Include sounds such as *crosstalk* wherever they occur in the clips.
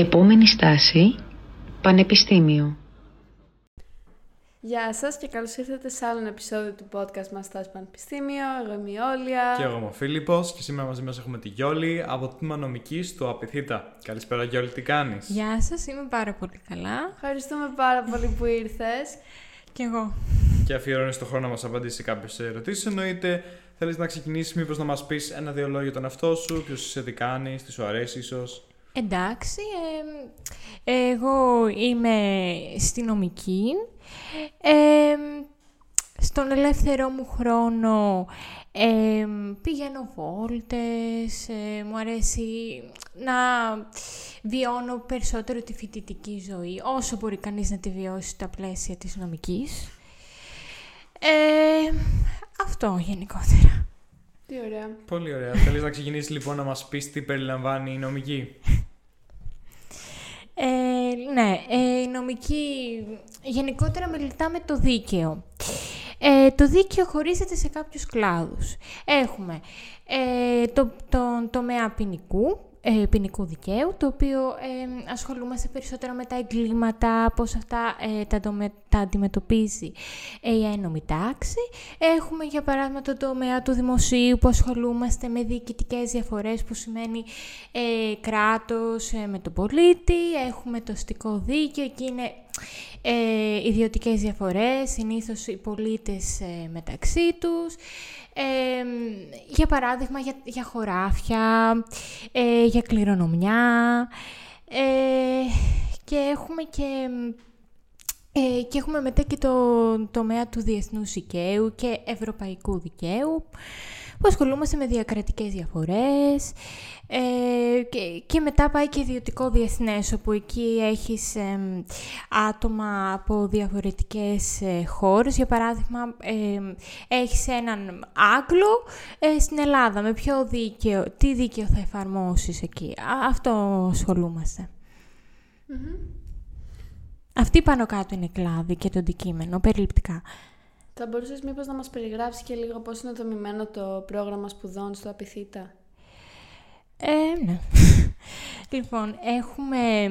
Επόμενη στάση, Πανεπιστήμιο. Γεια σας και καλώς ήρθατε σε άλλο επεισόδιο του podcast μας Στάση Πανεπιστήμιο. Εγώ είμαι η Όλια. Και εγώ είμαι ο Φίλιππος και σήμερα μαζί μας έχουμε τη Γιώλη από το τμήμα νομικής του Απιθύτα. Καλησπέρα Γιώλη, τι κάνεις; Γεια σας, είμαι πάρα πολύ καλά. Ευχαριστούμε πάρα πολύ που ήρθες. Κι εγώ. Και αφιερώνεις το χρόνο να μας απαντήσεις σε κάποιες ερωτήσεις. Εννοείται θέλεις να ξεκινήσεις μήπως να μας πεις ένα δύο λόγια τον εαυτό σου, ποιος είσαι, τι κάνεις, τι σου αρέσει ίσως; Εντάξει, εγώ είμαι στη νομική. στον ελεύθερό μου χρόνο πηγαίνω βόλτες, ε, μου αρέσει να βιώνω περισσότερο τη φοιτητική ζωή, όσο μπορεί κανείς να τη βιώσει στα πλαίσια της νομικής. αυτό γενικότερα. Τι ωραία. Πολύ ωραία. Θέλεις να ξεκινήσεις λοιπόν να μας πεις τι περιλαμβάνει η νομική; Ε, ναι, ε, η νομική γενικότερα μελετάμε το δίκαιο. Ε, το δίκαιο χωρίζεται σε κάποιους κλάδους. Έχουμε ε, το, τον τομέα ποινικού, ε, ποινικού δικαίου, το οποίο ε, ασχολούμαστε περισσότερο με τα εγκλήματα, πώς αυτά ε, τα, τα αντιμετωπίζει η ένομη τάξη. Έχουμε για παράδειγμα το τομέα του δημοσίου που ασχολούμαστε με διοικητικές διαφορές που σημαίνει ε, κράτος ε, με τον πολίτη. Έχουμε το αστικό δίκαιο, εκεί είναι ε, ιδιωτικές διαφορές, συνήθως οι πολίτες ε, μεταξύ τους. Για παράδειγμα για, για χωράφια, ε, για κληρονομιά. Ε, και έχουμε και... Ε, και έχουμε μετά και το τομέα του διεθνούς δικαίου και ευρωπαϊκού δικαίου που ασχολούμαστε με διακρατικές διαφορές ε, και, και μετά πάει και ιδιωτικό διεθνές όπου εκεί έχεις άτομα από διαφορετικές ε, χώρες. Για παράδειγμα ε, έχεις έναν Άγγλο ε, στην Ελλάδα. Με ποιο δίκαιο, τι δίκαιο θα εφαρμόσεις εκεί; Αυτό ασχολούμαστε Αυτή πάνω κάτω είναι κλάδη και το αντικείμενο, περιληπτικά. Θα μπορούσες μήπως να μας περιγράψεις και λίγο πώς είναι δομημένο το πρόγραμμα σπουδών στο Απιθύτα. Ε, ναι. *laughs* λοιπόν, έχουμε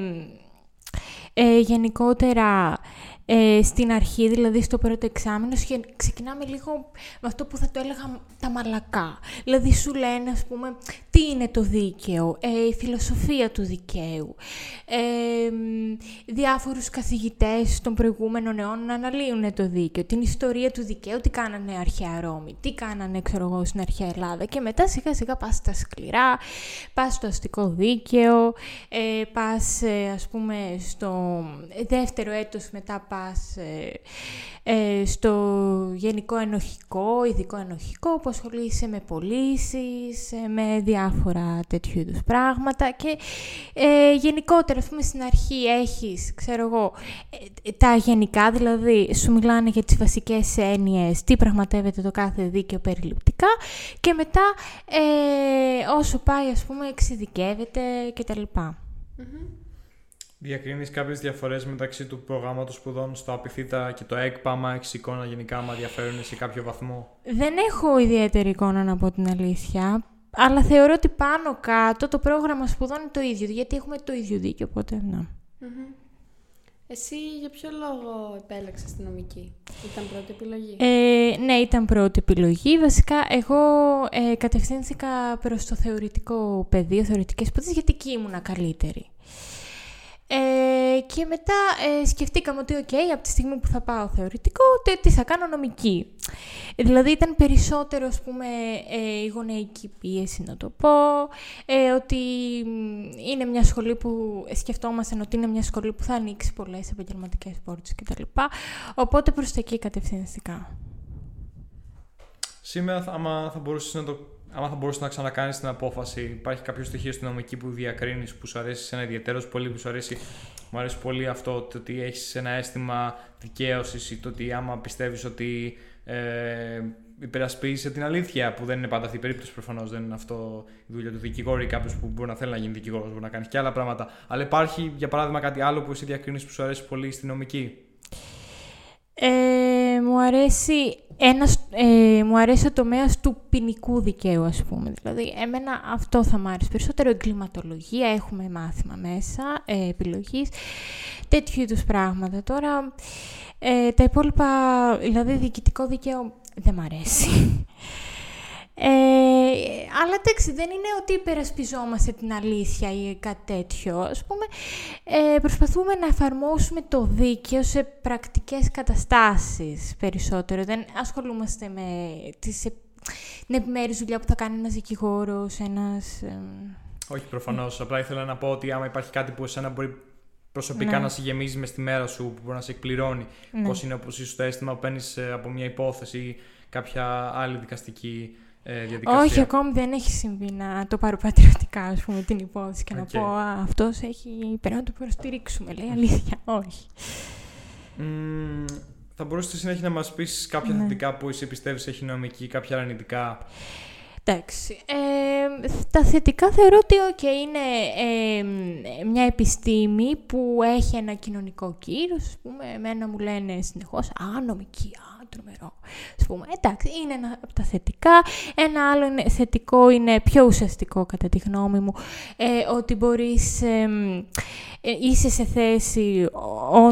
ε, γενικότερα ε, στην αρχή, δηλαδή στο πρώτο εξάμεινο, ξεκινάμε λίγο με αυτό που θα το έλεγα τα μαλακά. Δηλαδή σου λένε, ας πούμε, τι είναι το δίκαιο, ε, η φιλοσοφία του δικαίου. Ε, διάφορους καθηγητές των προηγούμενων αιώνων να αναλύουν το δίκαιο, την ιστορία του δικαίου, τι κάνανε αρχαία Ρώμη, τι κάνανε, ξέρω εγώ, στην αρχαία Ελλάδα. Και μετά σιγά σιγά πας στα σκληρά, πας στο αστικό δίκαιο, ε, πας, ε, ας πούμε, στο δεύτερο έτος μετά ε, ε, στο γενικό ενοχικό, ειδικό ενοχικό, που ασχολείσαι με πωλήσεις, ε, με διάφορα τέτοιου είδους πράγματα και ε, γενικότερα, ας πούμε, στην αρχή έχεις, ξέρω εγώ, τα γενικά, δηλαδή σου μιλάνε για τις βασικές έννοιες, τι πραγματεύεται το κάθε δίκαιο περιληπτικά και μετά όσο πάει, ας πούμε, εξειδικεύεται κτλ. Mm-hmm. Διακρίνεις κάποιες διαφορές μεταξύ του προγράμματος σπουδών στο Απιθύτα και το ΕΚΠΑ, άμα έχεις εικόνα γενικά, άμα διαφέρουν σε κάποιο βαθμό; Δεν έχω ιδιαίτερη εικόνα να πω την αλήθεια, αλλά θεωρώ ότι πάνω κάτω το πρόγραμμα σπουδών είναι το ίδιο, γιατί έχουμε το ίδιο δίκαιο, οπότε ναι. Εσύ για ποιο λόγο επέλεξες την νομική, ήταν πρώτη επιλογή; Ε, ναι, ήταν πρώτη επιλογή. Βασικά, εγώ ε, κατευθύνθηκα προς το θεωρητικό πεδίο, θεωρητικές σπουδές, γιατί εκεί ήμουνα καλύτερη. Ε, και μετά ε, σκεφτήκαμε ότι, οκ, από τη στιγμή που θα πάω θεωρητικό, τι θα κάνω νομική. Δηλαδή ήταν περισσότερο, ας πούμε, ε, η γονεϊκή πίεση, να το πω, ε, ότι είναι μια σχολή που σκεφτόμασταν ότι είναι μια σχολή που θα ανοίξει πολλές επαγγελματικές πόρτες κτλ. Οπότε προς τα εκεί κατευθυνθήκα. Σήμερα, άμα θα μπορούσες να το άμα θα μπορούσες να ξανακάνεις την απόφαση, υπάρχει κάποιο στοιχείο στην νομική που διακρίνεις που σου αρέσει σε ένα ιδιαίτερος πολύ, που σου αρέσει. Μου αρέσει πολύ αυτό το ότι έχεις ένα αίσθημα δικαίωσης ή το ότι άμα πιστεύεις ότι ε, υπερασπίζει την αλήθεια, που δεν είναι πάντα αυτή η περίπτωση προφανώς, δεν είναι αυτό η δουλειά του δικηγόρου ή κάποιος που μπορεί να θέλει να γίνει δικηγόρος, μπορεί να κάνει και άλλα πράγματα. Αλλά υπάρχει για παράδειγμα κάτι άλλο που εσύ διακρίνεις που σου αρέσει πολύ στη νομική; Ε, μου αρέσει ένας, ε, μου αρέσει ο τομέας του ποινικού δικαίου, ας πούμε. Δηλαδή, εμένα αυτό θα μου άρεσε περισσότερο. Εγκληματολογία, έχουμε μάθημα μέσα, ε, επιλογής, τέτοιου είδους πράγματα. Τώρα, ε, τα υπόλοιπα, δηλαδή, διοικητικό δίκαιο δεν μ' αρέσει. Ε, αλλά εντάξει, δεν είναι ότι υπερασπιζόμαστε την αλήθεια ή κάτι τέτοιο. Ας πούμε, ε, προσπαθούμε να εφαρμόσουμε το δίκαιο σε πρακτικές καταστάσεις περισσότερο. Δεν ασχολούμαστε με τις, την επιμέρους δουλειά που θα κάνει ένας δικηγόρος, ένας... Ε, όχι προφανώς. Απλά ήθελα να πω ότι άμα υπάρχει κάτι που εσένα μπορεί προσωπικά ναι. να σε γεμίζει μες στη μέρα σου, που μπορεί να σε εκπληρώνει, ναι. πώς είναι όπως το αίσθημα που παίρνεις ε, από μια υπόθεση ή κάποια άλλη δικαστική ε, διαδικασία. Όχι, ακόμη δεν έχει συμβεί να το πάρω πατριωτικά, ας πούμε, την υπόθεση και να πω «Α, αυτός έχει, πρέπει να το προστηρίξουμε», λέει αλήθεια. Όχι. Mm, θα μπορούσες στη συνέχεια να μας πεις κάποια ναι. θετικά που εσύ πιστεύεις έχει νομική, κάποια αρνητικά; Εντάξει. Ε, τα θετικά θεωρώ ότι okay, είναι ε, μια επιστήμη που έχει ένα κοινωνικό κύρος. Ας πούμε, εμένα μου λένε συνεχώς «Α, νομική, α, τρομερό». Ας πούμε, εντάξει, είναι ένα από τα θετικά. Ένα άλλο είναι, θετικό είναι πιο ουσιαστικό κατά τη γνώμη μου, ε, ότι μπορείς, ε, είσαι σε θέση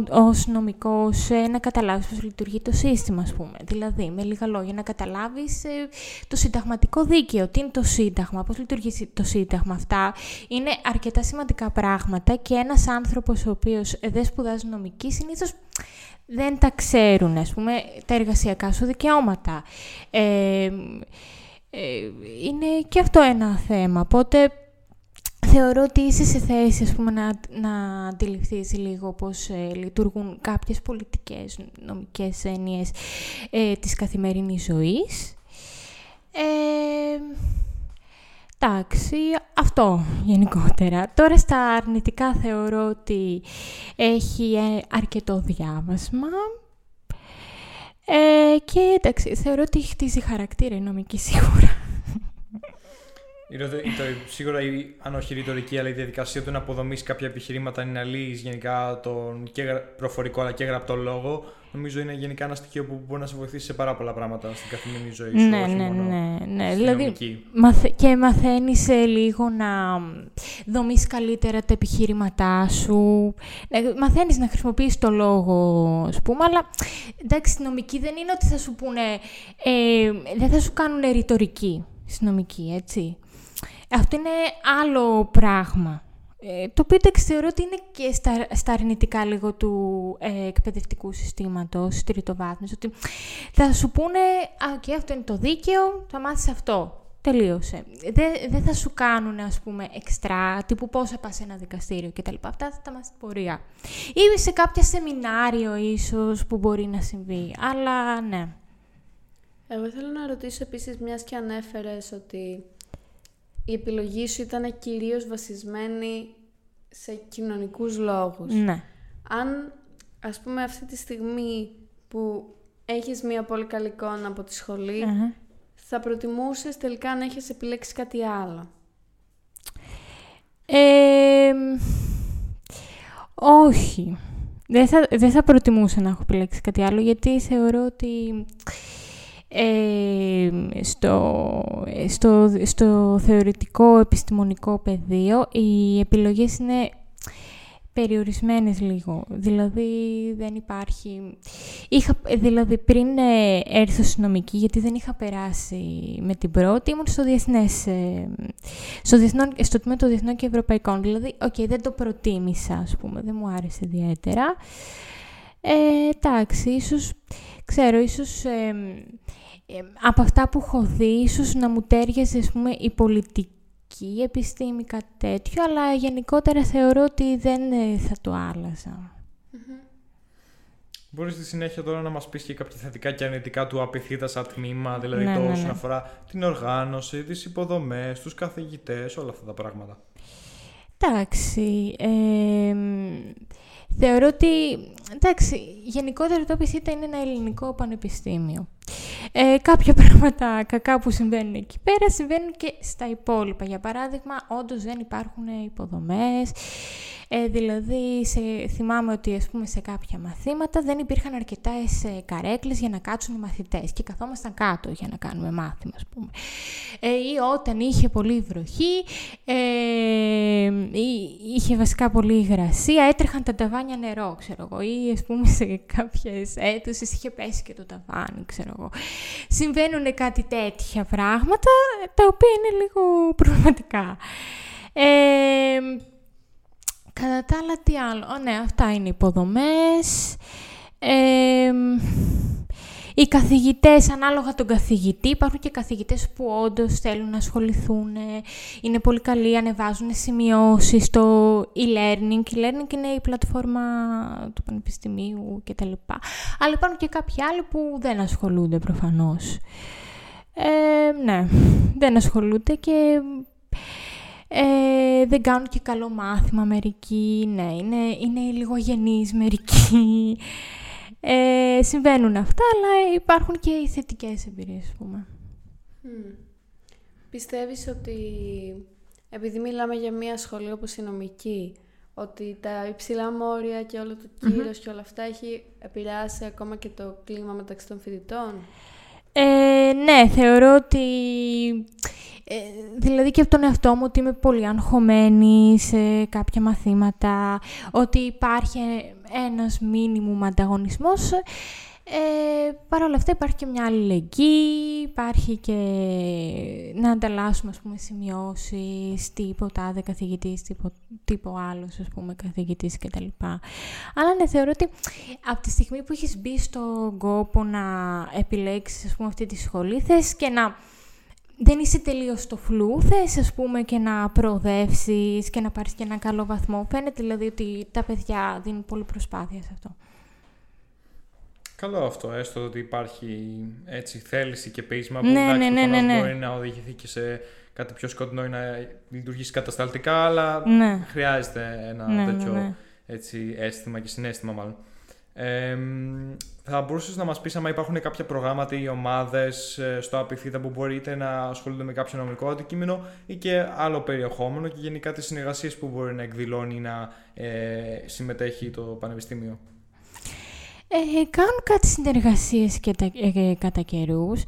ως νομικός ε, να καταλάβεις πώς λειτουργεί το σύστημα, ας πούμε. Δηλαδή, με λίγα λόγια, να καταλάβεις ε, το συνταγματικό δίκαιο, τι είναι το σύνταγμα, πώς λειτουργεί το σύνταγμα. Αυτά είναι αρκετά σημαντικά πράγματα και ένας άνθρωπος ο οποίος δεν σπουδάζει νομική συνήθως δεν τα ξέρουν, ας πούμε, τα εργασιακά σου δικαιώματα. Ε, ε, είναι και αυτό ένα θέμα, οπότε θεωρώ ότι είσαι σε θέση ας πούμε, να, να αντιληφθείς λίγο πώς ε, λειτουργούν κάποιες πολιτικές, νομικές έννοιες ε, της καθημερινής ζωής. Ε, Εντάξει, αυτό γενικότερα. Τώρα στα αρνητικά θεωρώ ότι έχει ε, αρκετό διάβασμα. Ε, και εντάξει, θεωρώ ότι χτίζει χαρακτήρα η νομική σίγουρα. Σίγουρα, αν όχι η ρητορική, αλλά η διαδικασία του να αποδομήσει κάποια επιχειρήματα, είναι αλής γενικά τον και προφορικό αλλά και γραπτό λόγο, νομίζω είναι γενικά ένα στοιχείο που μπορεί να σε βοηθήσει σε πάρα πολλά πράγματα στην καθημερινή ζωή σου. Ναι, όχι ναι, μόνο ναι, ναι. Δηλαδή, μαθε... και μαθαίνεις λίγο να δομείς καλύτερα τα επιχειρήματά σου. Ναι, μαθαίνεις να χρησιμοποιείς το λόγο, ας πούμε, αλλά εντάξει, στη νομική δεν είναι ότι θα σου πούνε. Ε, δεν θα σου κάνουν ρητορική στη νομική, έτσι. Αυτό είναι άλλο πράγμα. Ε, το οποίο θεωρώ ότι είναι και στα, στα αρνητικά λίγο του ε, εκπαιδευτικού συστήματος, τριτοβάθμιση, ότι θα σου πούνε «Α, okay, αυτό είναι το δίκαιο, θα μάθεις αυτό». Τελείωσε. Δεν θα σου κάνουν, ας πούμε, εξτρά, τύπου πώς θα πας σε ένα δικαστήριο κτλ. Αυτά θα τα μάθεις στην πορεία. Ή σε κάποια σεμινάριο ίσως που μπορεί να συμβεί. Αλλά ναι. Εγώ θέλω να ρωτήσω επίσης, μιας και ανέφερες ότι η επιλογή σου ήταν κυρίως βασισμένη σε κοινωνικούς λόγους. Ναι. Αν, ας πούμε, αυτή τη στιγμή που έχεις μία πολύ καλή εικόνα από τη σχολη θα προτιμούσες τελικά να έχεις επιλέξει κάτι άλλο; όχι. Δεν θα, δεν θα προτιμούσα να έχω επιλέξει κάτι άλλο, γιατί θεωρώ ότι ε, στο, στο, στο θεωρητικό επιστημονικό πεδίο οι επιλογές είναι περιορισμένες λίγο. Δηλαδή δεν υπάρχει... Είχα, δηλαδή πριν ε, έρθω στην νομική, γιατί δεν είχα περάσει με την πρώτη, ήμουν στο διεθνές, ε, στο, διεθνό, στο τμήμα των διεθνών και ευρωπαϊκών. Δηλαδή, οκ, δεν το προτίμησα, ας πούμε, δεν μου άρεσε ιδιαίτερα. Ε, εντάξει, ίσως, ξέρω, ίσως από αυτά που έχω δει, ίσως να μου τέριαζε, ας πούμε, η πολιτική επιστήμη, κάτι τέτοιο, αλλά γενικότερα θεωρώ ότι δεν ε, θα το άλλαζα. Μπορείς στη συνέχεια τώρα να μας πεις και κάποια θετικά και αρνητικά του απειθήτα σαν τμήμα, δηλαδή ναι, το ναι, όσον ναι. αφορά την οργάνωση, τις υποδομές, τους καθηγητές, όλα αυτά τα πράγματα. Εντάξει, ε, θεωρώ ότι, εντάξει, γενικότερα το PCT είναι ένα ελληνικό πανεπιστήμιο. Ε, κάποια *laughs* πράγματα κακά που συμβαίνουν εκεί πέρα συμβαίνουν και στα υπόλοιπα. Για παράδειγμα, όντως δεν υπάρχουν υποδομές, Ε, δηλαδή, σε, θυμάμαι ότι ας πούμε, σε κάποια μαθήματα δεν υπήρχαν αρκετές ε, καρέκλες για να κάτσουν οι μαθητές και καθόμασταν κάτω για να κάνουμε μάθημα, ας πούμε. Ε, ή όταν είχε πολύ βροχή, ε, είχε βασικά πολύ υγρασία, έτρεχαν τα ταβάνια νερό, ξέρω εγώ, ή ας πούμε σε κάποιες έτουσες είχε πέσει και το ταβάνι, ξέρω εγώ. Συμβαίνουν κάτι τέτοια πράγματα, τα οποία είναι λίγο προβληματικά. Ε, κατά τα άλλα, τι άλλο. ναι, αυτά είναι υποδομές. Ε, οι καθηγητές, ανάλογα τον καθηγητή, υπάρχουν και καθηγητές που όντως θέλουν να ασχοληθούν, είναι πολύ καλοί, ανεβάζουν σημειώσεις στο e-learning. E-learning είναι η πλατφόρμα του πανεπιστημίου κτλ. Αλλά υπάρχουν και κάποιοι άλλοι που δεν ασχολούνται προφανώς. Ε, ναι, δεν ασχολούνται και ε, δεν κάνουν και καλό μάθημα μερικοί, ναι, είναι, είναι λίγο γενείς μερικοί. Ε, συμβαίνουν αυτά, αλλά υπάρχουν και οι θετικές εμπειρίες, ας πούμε. Πιστεύεις ότι, επειδή μιλάμε για μια σχολή όπως η νομική, ότι τα υψηλά μόρια και όλο το κυρος και όλα αυτά έχει επηρεάσει ακόμα και το κλίμα μεταξύ των φοιτητών; Ε, ναι, θεωρώ ότι... Ε, δηλαδή και από τον εαυτό μου ότι είμαι πολύ αγχωμένη σε κάποια μαθήματα, ότι υπάρχει ένας μίνιμουμ ανταγωνισμός. Ε, Παρ' όλα αυτά υπάρχει και μια αλληλεγγύη, υπάρχει και να ανταλλάσσουμε ας πούμε σημειώσεις, τίποτα άδε καθηγητής, τίπο, τύπο άλλος ας πούμε καθηγητής κτλ. Αλλά ναι, θεωρώ ότι από τη στιγμή που έχεις μπει στον κόπο να επιλέξεις ας πούμε αυτή τη σχολή, θες και να δεν είσαι τελείως στο φλού, θες ας πούμε και να προοδεύσεις και να πάρεις και ένα καλό βαθμό. Φαίνεται δηλαδή ότι τα παιδιά δίνουν πολύ προσπάθεια σε αυτό. Καλό αυτό, έστω ότι υπάρχει έτσι θέληση και πείσμα που ναι, ναι, ναι, ναι, ναι, μπορεί να οδηγηθεί και σε κάτι πιο σκοτεινό ή να λειτουργήσει κατασταλτικά, αλλά ναι. χρειάζεται ένα Ναι, ναι, τέτοιο ναι. Έτσι, αίσθημα και συνέστημα μάλλον. Ε, θα μπορούσες να μας πεις αν υπάρχουν κάποια προγράμματα ή ομάδες στο Απιθύτα που μπορείτε να ασχολούνται με κάποιο νομικό αντικείμενο ή και άλλο περιεχόμενο και γενικά τις συνεργασίες που μπορεί να εκδηλώνει ή να ε, συμμετέχει το Πανεπιστήμιο; Ε, κάνουν κάτι συνεργασίες και τα, ε, κατά καιρούς.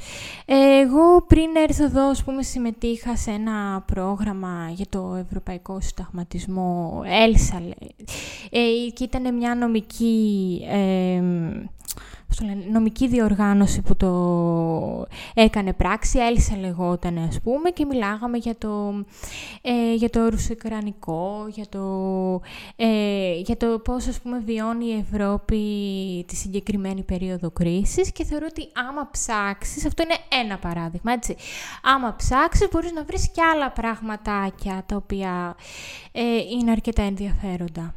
Ε, εγώ πριν έρθω εδώ, ας πούμε, συμμετείχα σε ένα πρόγραμμα για το Ευρωπαϊκό Συνταγματισμό, Έλσα, λέει. Ε, και ήταν μια νομική... Ε, πώς το λένε, νομική διοργάνωση που το έκανε πράξη, Έλσα λεγόταν ας πούμε και μιλάγαμε για το, ε, για το ρουσικρανικό, για το, ε, για το πώς ας πούμε βιώνει η Ευρώπη τη συγκεκριμένη περίοδο κρίσης και θεωρώ ότι άμα ψάξεις, αυτό είναι ένα παράδειγμα έτσι, άμα ψάξεις μπορείς να βρεις και άλλα πραγματάκια τα οποία ε, είναι αρκετά ενδιαφέροντα.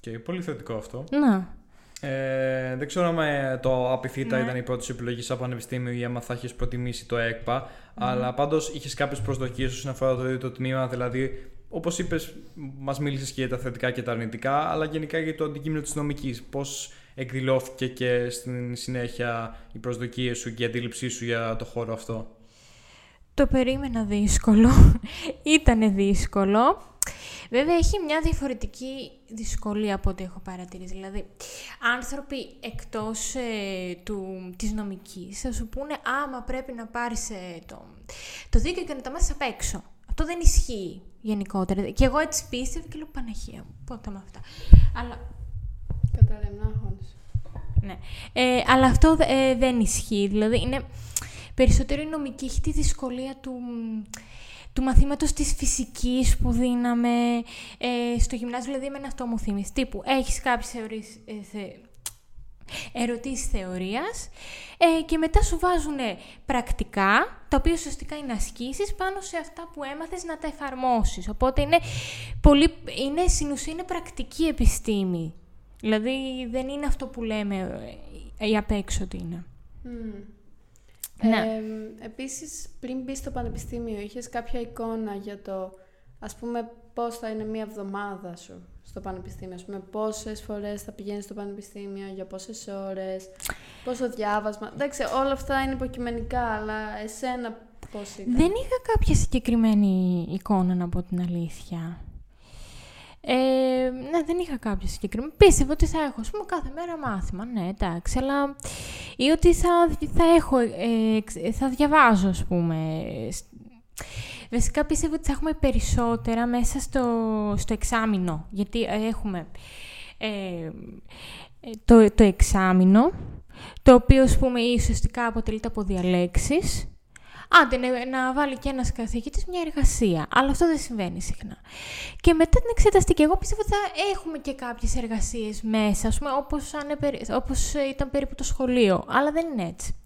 Και πολύ θετικό αυτό. Να. Ε, δεν ξέρω αν ε, το Απιθύτα Ναι. ήταν η πρώτη σου επιλογή σαν πανεπιστήμιο ή άμα θα έχει προτιμήσει το ΕΚΠΑ. Αλλά πάντως είχες κάποιες προσδοκίες όσον αφορά το ίδιο το τμήμα. Δηλαδή, όπως είπες, μας μίλησες και για τα θετικά και τα αρνητικά, αλλά γενικά για το αντικείμενο της νομικής. Πώς εκδηλώθηκε και στην συνέχεια οι προσδοκίες σου και η αντίληψή σου για το χώρο αυτό; Το περίμενα δύσκολο. *laughs* Ήτανε δύσκολο. Βέβαια, έχει μια διαφορετική δυσκολία από ό,τι έχω παρατηρήσει. Δηλαδή, άνθρωποι εκτός ε, του, της νομικής θα σου πούνε «Άμα πρέπει να πάρεις ε, το, το δίκαιο και να τα μάθεις απ' έξω». Αυτό δεν ισχύει γενικότερα. Και εγώ έτσι πίστευα και λέω «Παναγία μου, πότε με αυτά». Αλλά Καταλεμνάχος. ναι. Ε, αλλά αυτό ε, δεν ισχύει. Δηλαδή, είναι περισσότερο η νομική. Έχει τη δυσκολία του, του μαθήματος της φυσικής που δίναμε ε, στο γυμνάσιο. Δηλαδή, εμένα αυτό μου θύμισε. Τύπου, έχεις κάποιες θεωρίες, ε, θε, ερωτήσεις θεωρίας ε, και μετά σου βάζουν πρακτικά, τα οποία ουσιαστικά είναι ασκήσεις, πάνω σε αυτά που έμαθες να τα εφαρμόσεις. Οπότε είναι, πολύ, είναι στην ουσία είναι πρακτική επιστήμη. Δηλαδή δεν είναι αυτό που λέμε ε, η απ' έξω ότι είναι. Μμμ. Ναι. Ε, επίσης, πριν μπεις στο πανεπιστήμιο, είχες κάποια εικόνα για το, ας πούμε, πώς θα είναι μία εβδομάδα σου στο πανεπιστήμιο; Ας πούμε, πόσες φορές θα πηγαίνεις στο πανεπιστήμιο, για πόσες ώρες, πόσο διάβασμα; Εντάξει, όλα αυτά είναι υποκειμενικά, αλλά εσένα πώς ήταν; Δεν είχα κάποια συγκεκριμένη εικόνα, να πω την αλήθεια. Ε, ναι, δεν είχα κάποια συγκεκριμένη. Πίστευα ότι θα έχω, ας πούμε, κάθε μέρα μάθημα. Ναι, εντάξει, αλλά... Ή ότι θα, θα έχω, ε, θα διαβάζω, ας πούμε. Βασικά πίστευα ότι θα έχουμε περισσότερα μέσα στο, στο εξάμεινο. Γιατί έχουμε ε, το, το εξάμεινο, το οποίο, ας πούμε, ουσιαστικά αποτελείται από διαλέξεις. Άντε, να, να βάλει και ένας καθηγητής μια εργασία. Αλλά αυτό δεν συμβαίνει συχνά. Και μετά την εξεταστική, εγώ πιστεύω ότι θα έχουμε και κάποιες εργασίες μέσα, ας πούμε, όπως, όπως ήταν περίπου το σχολείο. Αλλά δεν είναι έτσι.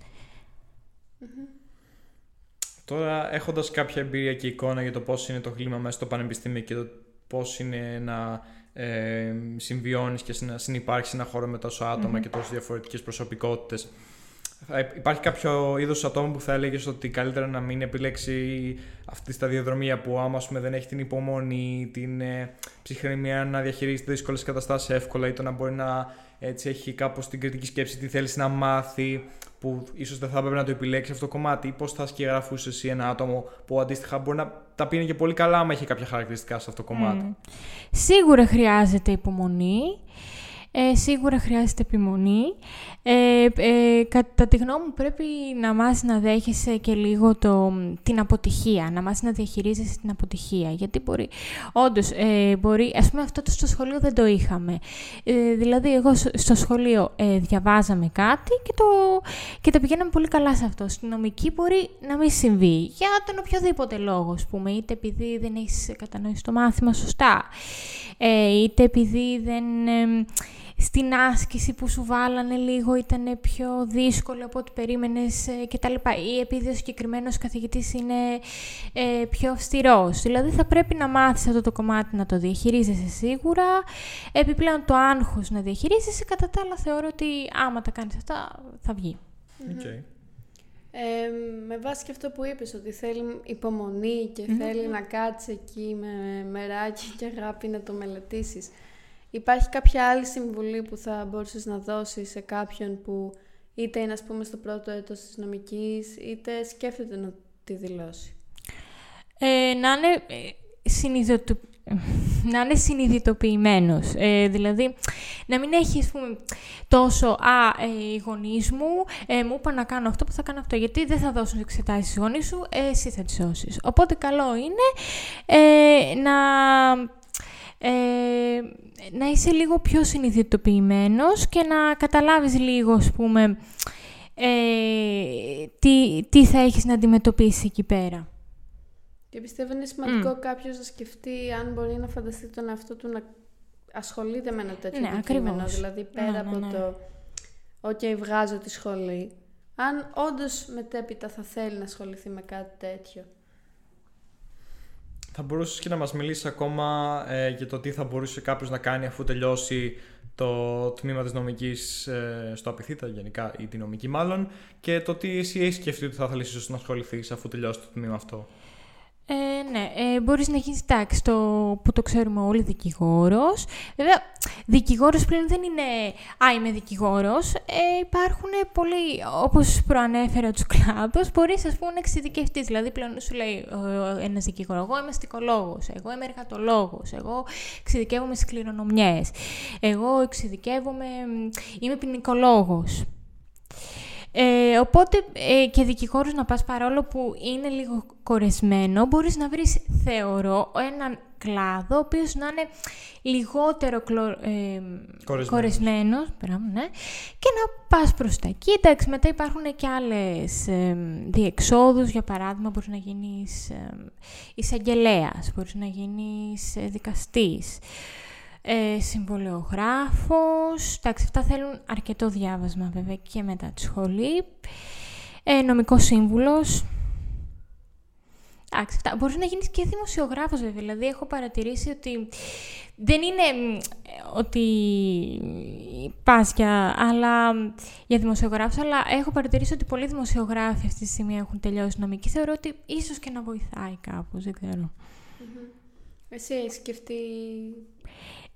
Τώρα, έχοντας κάποια εμπειρία και εικόνα για το πώς είναι το κλίμα μέσα στο πανεπιστήμιο και το πώς είναι να ε, συμβιώνεις και να συνεπάρχεις σε ένα χώρο με τόσο και τόσες διαφορετικές προσωπικότητες, Υπάρχει κάποιο είδος ατόμου που θα έλεγες ότι καλύτερα να μην επιλέξει αυτή τη σταδιοδρομία που άμα πούμε, δεν έχει την υπομονή, την ε, ψυχραιμία να διαχειρίζεται δύσκολες καταστάσεις εύκολα ή το να μπορεί να έτσι, έχει κάπως την κριτική σκέψη, τι θέλει να μάθει, που ίσως δεν θα έπρεπε να το επιλέξει αυτό το κομμάτι, ή πώς θα σκεγγραφούσε εσύ ένα άτομο που αντίστοιχα μπορεί να τα πίνει και πολύ καλά, άμα έχει κάποια χαρακτηριστικά σε αυτό το κομμάτι. Σίγουρα χρειάζεται υπομονή. Ε, σίγουρα χρειάζεται επιμονή. Ε, ε, κατά τη γνώμη μου πρέπει να μάθεις να δέχεσαι και λίγο το, την αποτυχία, να μάθεις να διαχειρίζεσαι την αποτυχία. Γιατί μπορεί, όντως, ε, μπορεί, ας πούμε αυτό το στο σχολείο δεν το είχαμε. Ε, δηλαδή εγώ στο σχολείο ε, διαβάζαμε κάτι και, το, και τα πηγαίναμε πολύ καλά σε αυτό. Στην νομική μπορεί να μην συμβεί, για τον οποιοδήποτε λόγο, ας πούμε, είτε επειδή δεν έχεις κατανοήσει το μάθημα σωστά, είτε επειδή δεν στην άσκηση που σου βάλανε λίγο ήταν πιο δύσκολο από ό,τι περίμενες ε, κτλ. Ή επειδή ο συγκεκριμένος καθηγητής είναι ε, πιο αυστηρός. Δηλαδή θα πρέπει να μάθεις αυτό το κομμάτι να το διαχειρίζεσαι σίγουρα. Επιπλέον το άγχος να διαχειρίζεσαι. Κατά τα άλλα θεωρώ ότι άμα τα κάνεις αυτά θα βγει. Okay. Ε, με βάση και αυτό που είπες, ότι θέλει υπομονή και θέλει να κάτσεις εκεί με μεράκι και αγάπη να το μελετήσεις. Υπάρχει κάποια άλλη συμβουλή που θα μπορούσες να δώσεις σε κάποιον που είτε είναι ας πούμε στο πρώτο έτος της νομικής, είτε σκέφτεται να τη δηλώσει; Ε, να είναι ε, να είναι συνειδητοποιημένος. Ε, δηλαδή, να μην έχει, ας πούμε, τόσο «Α, ε, οι γονείς μου ε, μου είπαν να κάνω αυτό που θα κάνω αυτό». Γιατί δεν θα δώσουν εξετάσεις στις γονείς σου, ε, εσύ θα τις σώσεις. Οπότε, καλό είναι ε, να ε, να είσαι λίγο πιο συνειδητοποιημένος και να καταλάβεις λίγο, ας πούμε, ε, τι, τι θα έχεις να αντιμετωπίσεις εκεί πέρα. Και πιστεύω είναι σημαντικό mm. κάποιος να σκεφτεί αν μπορεί να φανταστεί τον εαυτό του να ασχολείται με ένα τέτοιο ναι, αντικείμενο. Δηλαδή πέρα ναι, από ναι, το «ΟΚ, βγάζω τη σχολή». Αν όντως μετέπειτα θα θέλει να ασχοληθεί με κάτι τέτοιο. Θα μπορούσες και να μας μιλήσεις ακόμα ε, για το τι θα μπορούσε κάποιος να κάνει αφού τελειώσει το τμήμα της νομικής ε, στο Απιθύτα γενικά ή τη νομική μάλλον και το τι εσύ έχεις σκεφτεί ότι θα ήθελες να ασχοληθείς αφού τελειώσει το τμήμα αυτό. Ε, ναι, ε, μπορείς να γίνεις τάξη το, που το ξέρουμε όλοι δικηγόρος. Βέβαια, δικηγόρος πλέον δεν είναι «Α, είμαι δικηγόρος». Ε, υπάρχουν πολλοί, όπως προανέφερα τους κλάδους, μπορείς ας πούμε να εξειδικευτείς. Δηλαδή πλέον σου λέει ένας δικηγόρος «Εγώ είμαι αστικολόγος», «Εγώ είμαι εργατολόγος», «Εγώ εξειδικεύομαι στις κληρονομιές», «Εγώ εξειδικεύομαι, είμαι ποινικολόγος». Ε, οπότε ε, και δικηγόρος να πας παρόλο που είναι λίγο κορεσμένο, μπορείς να βρεις, θεωρώ, έναν κλάδο ο οποίος να είναι λιγότερο κλο, ε, κορεσμένος, ναι, και να πας προς τα εκεί. Εντάξει, μετά υπάρχουν και άλλες ε, διεξόδους, για παράδειγμα μπορείς να γίνεις ε, εισαγγελέας, μπορείς να γίνεις ε, δικαστής ε, συμβολιογράφος. Εντάξει, αυτά θέλουν αρκετό διάβασμα βέβαια και μετά τη σχολή. Ε, νομικός σύμβουλος. Εντάξει, αυτά. Μπορείς να γίνεις και δημοσιογράφος βέβαια. Δηλαδή έχω παρατηρήσει ότι δεν είναι ότι πας για, αλλά, για δημοσιογράφους, αλλά έχω παρατηρήσει ότι πολλοί δημοσιογράφοι αυτή τη στιγμή έχουν τελειώσει νομική. Θεωρώ ότι ίσως και να βοηθάει κάπως, δεν ξερω Εσύ έχεις σκεφτεί...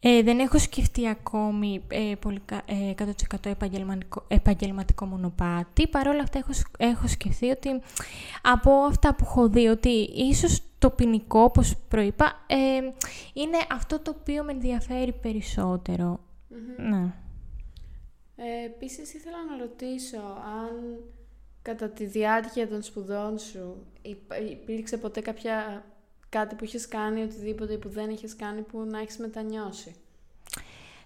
Ε, δεν έχω σκεφτεί ακόμη ε, πολύ, κα- ε, 100% επαγγελματικό, επαγγελματικό μονοπάτι. Παρ' όλα αυτά έχω, σ- έχω σκεφτεί ότι από αυτά που έχω δει ότι ίσως το ποινικό, όπως προείπα, ε, είναι αυτό το οποίο με ενδιαφέρει περισσότερο. Ναι. Ε, επίσης ήθελα να ρωτήσω αν κατά τη διάρκεια των σπουδών σου υπ- υπήρξε ποτέ κάποια κάτι που είχες κάνει, οτιδήποτε που δεν είχες κάνει που να έχεις μετανιώσει;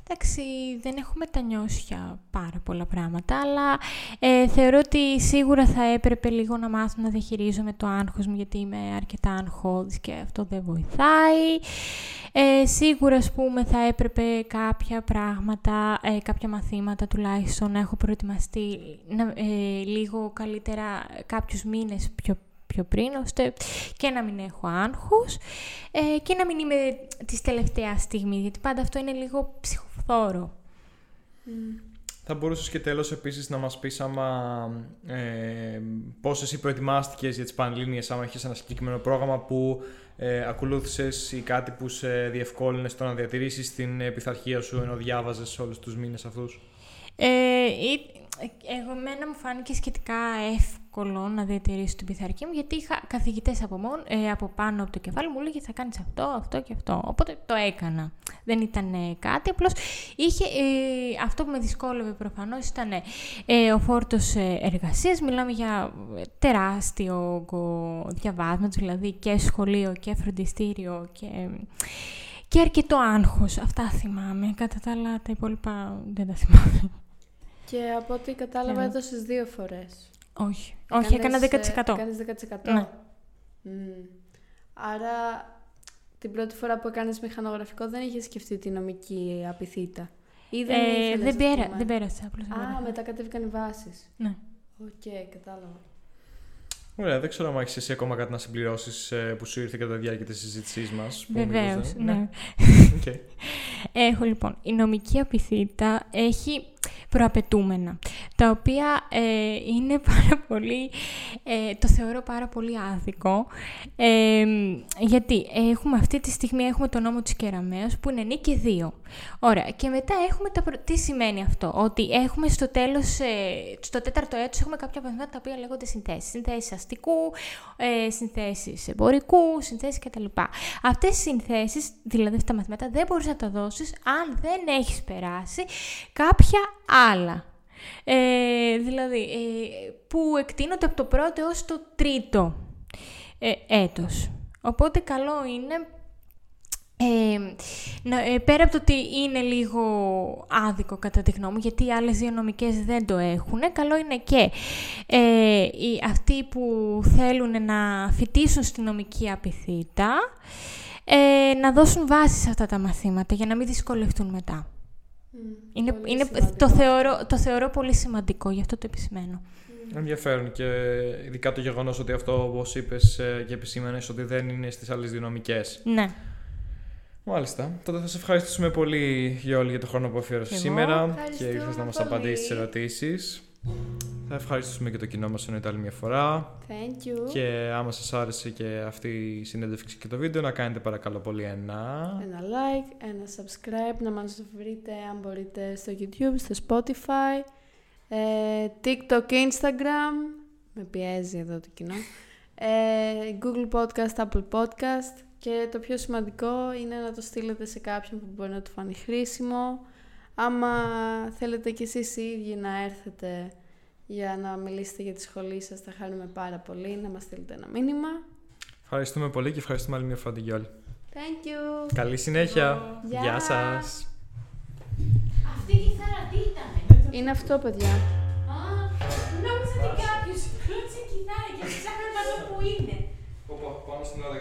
Εντάξει, δεν έχω μετανιώσει για πάρα πολλά πράγματα, αλλά ε, θεωρώ ότι σίγουρα θα έπρεπε λίγο να μάθω να διαχειρίζομαι το άγχος μου, γιατί είμαι αρκετά αγχώδης και αυτό δεν βοηθάει. Ε, σίγουρα, ας πούμε, θα έπρεπε κάποια πράγματα, ε, κάποια μαθήματα τουλάχιστον να έχω προετοιμαστεί να, ε, λίγο καλύτερα κάποιους μήνες πιο πιο πριν, ώστε και να μην έχω άγχος ε, και να μην είμαι της τελευταίας στιγμής, γιατί πάντα αυτό είναι λίγο ψυχοφθόρο. Θα μπορούσες και τέλος επίσης να μας πεις άμα ε, πώς εσύ προετοιμάστηκες για τις Πανελλήνιες, άμα έχεις ένα συγκεκριμένο πρόγραμμα που ε, ακολούθησες ή κάτι που σε διευκόλυνε στο να διατηρήσεις την ε, πειθαρχία σου ενώ διάβαζες όλους τους μήνες αυτούς; Ε, ή- εγώ εμένα μου φάνηκε σχετικά εύκολο να διατηρήσω την πειθαρχία μου γιατί είχα καθηγητές από, μόνο, ε, από πάνω από το κεφάλι μου λέγε θα κάνεις αυτό, αυτό και αυτό. Οπότε το έκανα. Δεν ήταν ε, κάτι, απλώς είχε, ε, αυτό που με δυσκόλευε προφανώς ήταν ε, ο φόρτος ε, εργασίας. Μιλάμε για ε, τεράστιο όγκο διαβάσματος, δηλαδή και σχολείο και φροντιστήριο και... Και αρκετό άγχος, αυτά θυμάμαι. Κατά τα άλλα, τα υπόλοιπα δεν τα θυμάμαι. Και από ό,τι κατάλαβα Ναι. έδωσες δύο φορές. Όχι. Όχι, έκανα 10%. Έκανες 10%. Ναι. Μμ. Άρα την πρώτη φορά που έκανες μηχανογραφικό δεν είχες σκεφτεί τη Νομική ΑΠΘ. Ή δεν, Ε, ήθελες, δεν, ας πέρα, πούμε; δεν πέρασα, απλώς δεν Α, πέρασα. μετά κατέβηκαν οι βάσεις. Ναι. Οκ, κατάλαβα. Ωραία, δεν ξέρω αν έχεις εσύ ακόμα κάτι να συμπληρώσεις ε, που σου ήρθε κατά τη διάρκεια της συζήτησής μας. που μήπως Βεβαίως, δεν- ναι. *laughs* Οκ. Έχω λοιπόν, η Νομική ΑΠΘ έχει προαπαιτούμενα, τα οποία ε, είναι *laughs* πάρα πολύ, ε, το θεωρώ πάρα πολύ άδικο, ε, γιατί έχουμε αυτή τη στιγμή έχουμε το νόμο της Κεραμέως που είναι ν και δύο. Ωραία, και μετά έχουμε τα, προ- τι σημαίνει αυτό, ότι έχουμε στο τέλος, ε, στο τέταρτο έτος έχουμε κάποια μαθήματα τα οποία λέγονται συνθέσεις, συνθέσεις αστικού, ε, συνθέσεις εμπορικού, συνθέσεις κτλ. Αυτές οι συνθέσεις, δηλαδή αυτά τα μαθήματα, δεν μπορείς να τα δώσεις αν δεν έχεις περάσει κάποια άλλα. Ε, δηλαδή, ε, που εκτείνονται από το πρώτο έως το τρίτο ε, έτος. Οπότε καλό είναι ε, να, ε, πέρα από το ότι είναι λίγο άδικο κατά τη γνώμη μου, γιατί οι άλλες δύο νομικές δεν το έχουν, καλό είναι και ε, οι, αυτοί που θέλουν να φοιτήσουν στη νομική απειθήτα ε, να δώσουν βάση σε αυτά τα μαθήματα για να μην δυσκολευτούν μετά. Μμ, Είναι, πολύ είναι, σημαντικό το, αυτό. θεωρώ, το θεωρώ πολύ σημαντικό, γι' αυτό το επισημαίνω. Ενδιαφέρον και ειδικά το γεγονός ότι αυτό όπως είπες ε, και επισήμανες ότι δεν είναι στις άλλες δυναμικές. Ναι. Μάλιστα. Τότε θα σε ευχαριστήσουμε πολύ για όλη για το χρόνο που αφιέρωσες Εγώ σήμερα και ευχαριστούμε ήρθες να μας πολύ. απαντήσεις τις ερωτήσεις. Θα ευχαριστήσουμε και το κοινό μας εννοείται άλλη μια φορά. Thank you. Και άμα σας άρεσε και αυτή η συνέντευξη και το βίντεο να κάνετε παρακαλώ πολύ ένα... Ένα like, ένα subscribe, να μας βρείτε αν μπορείτε στο YouTube, στο Spotify, ε, TikTok και Instagram. Με πιέζει εδώ το κοινό. Ε, Google Podcast, Apple Podcast. Και το πιο σημαντικό είναι να το στείλετε σε κάποιον που μπορεί να του φανεί χρήσιμο. Άμα θέλετε κι εσείς οι ίδιοι να έρθετε για να μιλήσετε για τη σχολή σας, θα χάρουμε πάρα πολύ να μας στείλετε ένα μήνυμα. Ευχαριστούμε πολύ και ευχαριστούμε άλλη μια φορά την Γιώλη. Thank you! Καλή συνέχεια. Γεια. Γεια σας. Αυτή η κιθάρα τι ήταν. Είναι αυτό, παιδιά. Α, νόμιζα ότι κάποιος κλώτσε κιθάρα και ψάχνω να δω που είναι. Πάμε στην ώρα